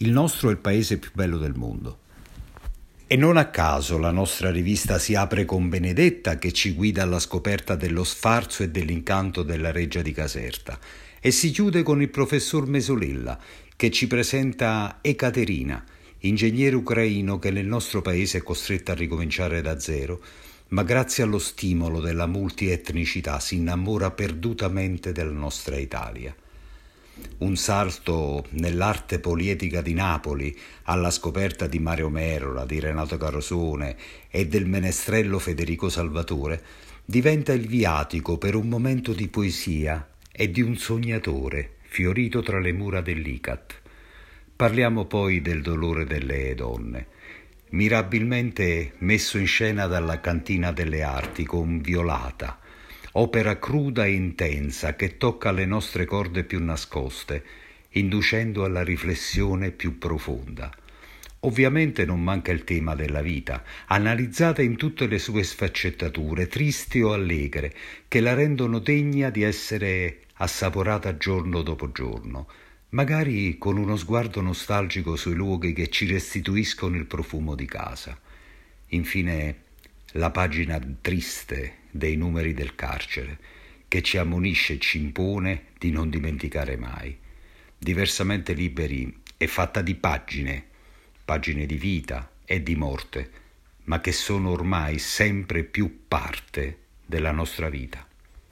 Il nostro è il paese più bello del mondo. E non a caso la nostra rivista si apre con Benedetta che ci guida alla scoperta dello sfarzo e dell'incanto della reggia di Caserta e si chiude con il professor Mesolella che ci presenta Ekaterina, ingegnere ucraino che nel nostro paese è costretto a ricominciare da zero, ma grazie allo stimolo della multietnicità si innamora perdutamente della nostra Italia un salto nell'arte polietica di Napoli alla scoperta di Mario Merola, di Renato Carosone e del menestrello Federico Salvatore, diventa il viatico per un momento di poesia e di un sognatore fiorito tra le mura dell'Icat. Parliamo poi del dolore delle donne, mirabilmente messo in scena dalla cantina delle arti con Violata, opera cruda e intensa che tocca le nostre corde più nascoste, inducendo alla riflessione più profonda. Ovviamente non manca il tema della vita, analizzata in tutte le sue sfaccettature, tristi o allegre, che la rendono degna di essere assaporata giorno dopo giorno, magari con uno sguardo nostalgico sui luoghi che ci restituiscono il profumo di casa. Infine, la pagina triste dei numeri del carcere, che ci ammonisce e ci impone di non dimenticare mai. Diversamente liberi è fatta di pagine, pagine di vita e di morte, ma che sono ormai sempre più parte della nostra vita.